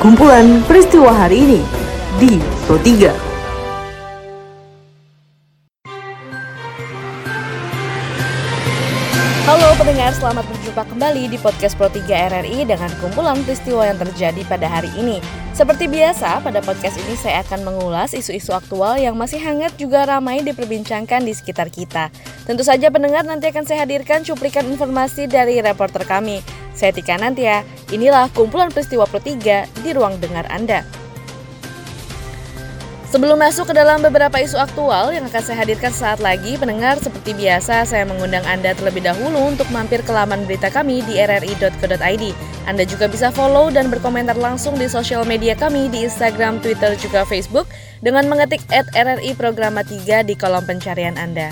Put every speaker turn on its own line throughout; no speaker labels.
Kumpulan peristiwa hari ini di Pro 3. Pendengar, selamat berjumpa kembali di podcast Pro 3 RRI dengan kumpulan peristiwa yang terjadi pada hari ini. Seperti biasa, pada podcast ini saya akan mengulas isu-isu aktual yang masih hangat juga ramai diperbincangkan di sekitar kita. Tentu saja pendengar nanti akan saya hadirkan cuplikan informasi dari reporter kami. Saya Tika Nantia, inilah kumpulan peristiwa Pro 3 di ruang dengar Anda. Sebelum masuk ke dalam beberapa isu aktual yang akan saya hadirkan saat lagi, pendengar seperti biasa saya mengundang Anda terlebih dahulu untuk mampir ke laman berita kami di rri.co.id. Anda juga bisa follow dan berkomentar langsung di sosial media kami di Instagram, Twitter, juga Facebook dengan mengetik at RRI Programa 3 di kolom pencarian Anda.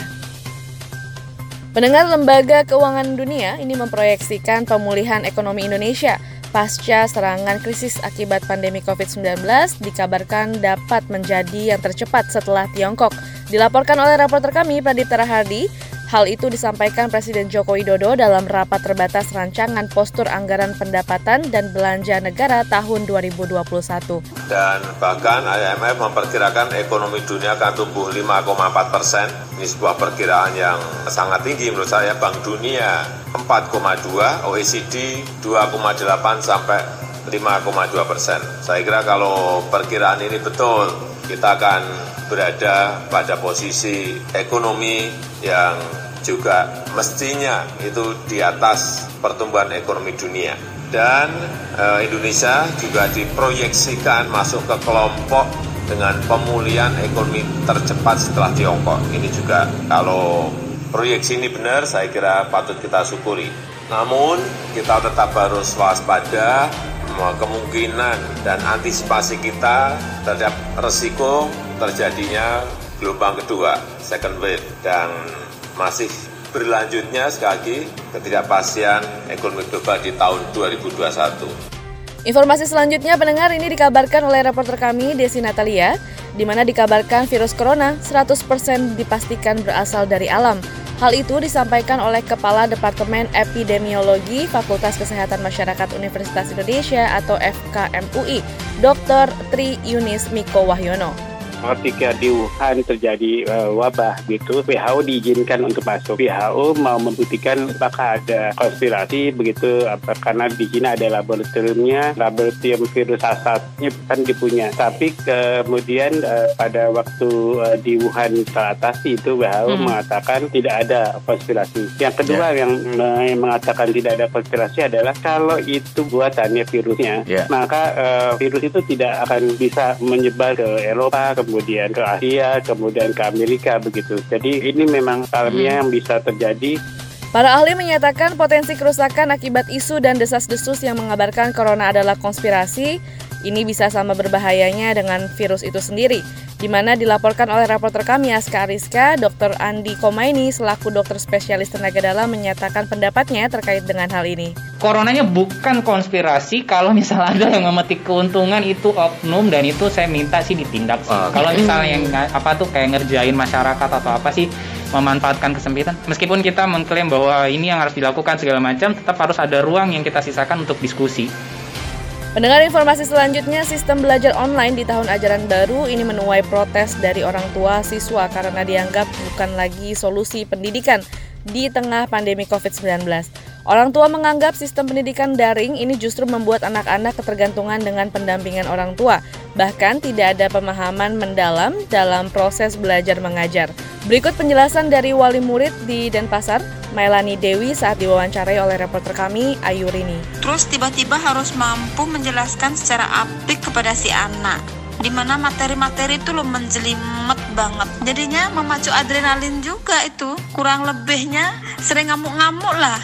Pendengar Lembaga Keuangan Dunia ini memproyeksikan pemulihan ekonomi Indonesia – pasca serangan krisis akibat pandemi COVID-19 dikabarkan dapat menjadi yang tercepat setelah Tiongkok. Dilaporkan oleh reporter kami Pradip Tarahardi, Hal itu disampaikan Presiden Joko Widodo dalam rapat terbatas rancangan postur anggaran pendapatan dan belanja negara tahun 2021.
Dan bahkan IMF memperkirakan ekonomi dunia akan tumbuh 5,4 persen. Ini sebuah perkiraan yang sangat tinggi menurut saya. Bank Dunia 4,2, OECD 2,8 sampai 5,2 persen. Saya kira kalau perkiraan ini betul, kita akan berada pada posisi ekonomi yang juga mestinya itu di atas pertumbuhan ekonomi dunia. Dan e, Indonesia juga diproyeksikan masuk ke kelompok dengan pemulihan ekonomi tercepat setelah Tiongkok. Ini juga kalau proyeksi ini benar, saya kira patut kita syukuri. Namun kita tetap harus waspada kemungkinan dan antisipasi kita terhadap resiko terjadinya gelombang kedua, second wave, dan masih berlanjutnya sekali lagi ketidakpastian ekonomi global di tahun 2021.
Informasi selanjutnya pendengar ini dikabarkan oleh reporter kami Desi Natalia, di mana dikabarkan virus corona 100% dipastikan berasal dari alam. Hal itu disampaikan oleh Kepala Departemen Epidemiologi Fakultas Kesehatan Masyarakat Universitas Indonesia atau FKMUI, Dr. Tri Yunis Miko Wahyono
ketika di Wuhan terjadi uh, wabah gitu, WHO diizinkan untuk masuk. WHO mau membuktikan apakah ada konspirasi begitu, apa karena di China ada laboratoriumnya, laboratorium virus asalnya kan dipunya. Tapi kemudian uh, pada waktu uh, di Wuhan teratasi itu WHO hmm. mengatakan tidak ada konspirasi. Yang kedua yeah. yang uh, mengatakan tidak ada konspirasi adalah kalau itu buatannya virusnya, yeah. maka uh, virus itu tidak akan bisa menyebar ke Eropa, ke kemudian ke Asia, kemudian ke Amerika begitu. Jadi ini memang alamiah hmm. yang bisa terjadi
Para ahli menyatakan potensi kerusakan akibat isu dan desas-desus yang mengabarkan corona adalah konspirasi. Ini bisa sama berbahayanya dengan virus itu sendiri di mana dilaporkan oleh reporter kami Aska Ariska, Dr. Andi Komaini selaku dokter spesialis tenaga dalam menyatakan pendapatnya terkait dengan hal ini.
Coronanya bukan konspirasi kalau misalnya ada yang memetik keuntungan itu oknum dan itu saya minta sih ditindak sih. Oh, kalau misalnya yang apa tuh kayak ngerjain masyarakat atau apa sih memanfaatkan kesempitan. Meskipun kita mengklaim bahwa ini yang harus dilakukan segala macam, tetap harus ada ruang yang kita sisakan untuk diskusi.
Pendengar informasi selanjutnya, sistem belajar online di tahun ajaran baru ini menuai protes dari orang tua siswa karena dianggap bukan lagi solusi pendidikan di tengah pandemi COVID-19. Orang tua menganggap sistem pendidikan daring ini justru membuat anak-anak ketergantungan dengan pendampingan orang tua, bahkan tidak ada pemahaman mendalam dalam proses belajar mengajar. Berikut penjelasan dari wali murid di Denpasar, Melani Dewi saat diwawancarai oleh reporter kami Ayu Rini.
Terus tiba-tiba harus mampu menjelaskan secara apik kepada si anak di mana materi-materi itu lo menjelimet banget jadinya memacu adrenalin juga itu kurang lebihnya sering ngamuk-ngamuk lah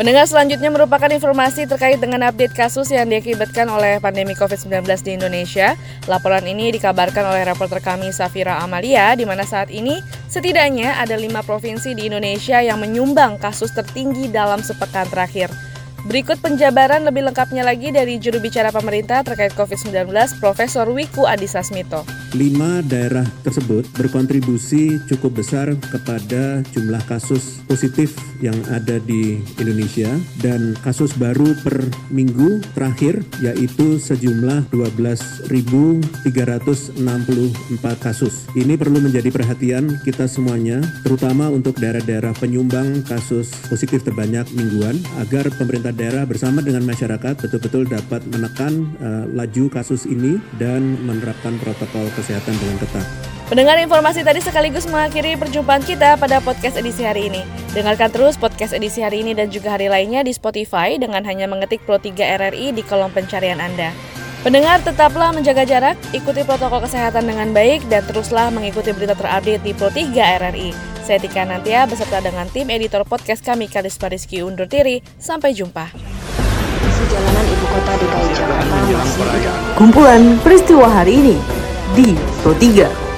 Pendengar selanjutnya merupakan informasi terkait dengan update kasus yang diakibatkan oleh pandemi COVID-19 di Indonesia. Laporan ini dikabarkan oleh reporter kami Safira Amalia, di mana saat ini setidaknya ada lima provinsi di Indonesia yang menyumbang kasus tertinggi dalam sepekan terakhir. Berikut penjabaran lebih lengkapnya lagi dari juru bicara pemerintah terkait COVID-19, Profesor Wiku Adhisa Smito.
Lima daerah tersebut berkontribusi cukup besar kepada jumlah kasus positif yang ada di Indonesia dan kasus baru per minggu terakhir yaitu sejumlah 12.364 kasus. Ini perlu menjadi perhatian kita semuanya, terutama untuk daerah-daerah penyumbang kasus positif terbanyak mingguan agar pemerintah pemerintah daerah bersama dengan masyarakat betul-betul dapat menekan uh, laju kasus ini dan menerapkan protokol kesehatan dengan ketat.
Pendengar informasi tadi sekaligus mengakhiri perjumpaan kita pada podcast edisi hari ini. Dengarkan terus podcast edisi hari ini dan juga hari lainnya di Spotify dengan hanya mengetik Pro 3 RRI di kolom pencarian Anda. Pendengar tetaplah menjaga jarak, ikuti protokol kesehatan dengan baik, dan teruslah mengikuti berita terupdate di Pro 3 RRI. Saya Tika Nantia beserta dengan tim editor podcast kami Kalis Pariski undur diri. Sampai jumpa.
Sejalanan ibu kota DKI Jakarta masih
Kumpulan peristiwa hari ini di Pro 3.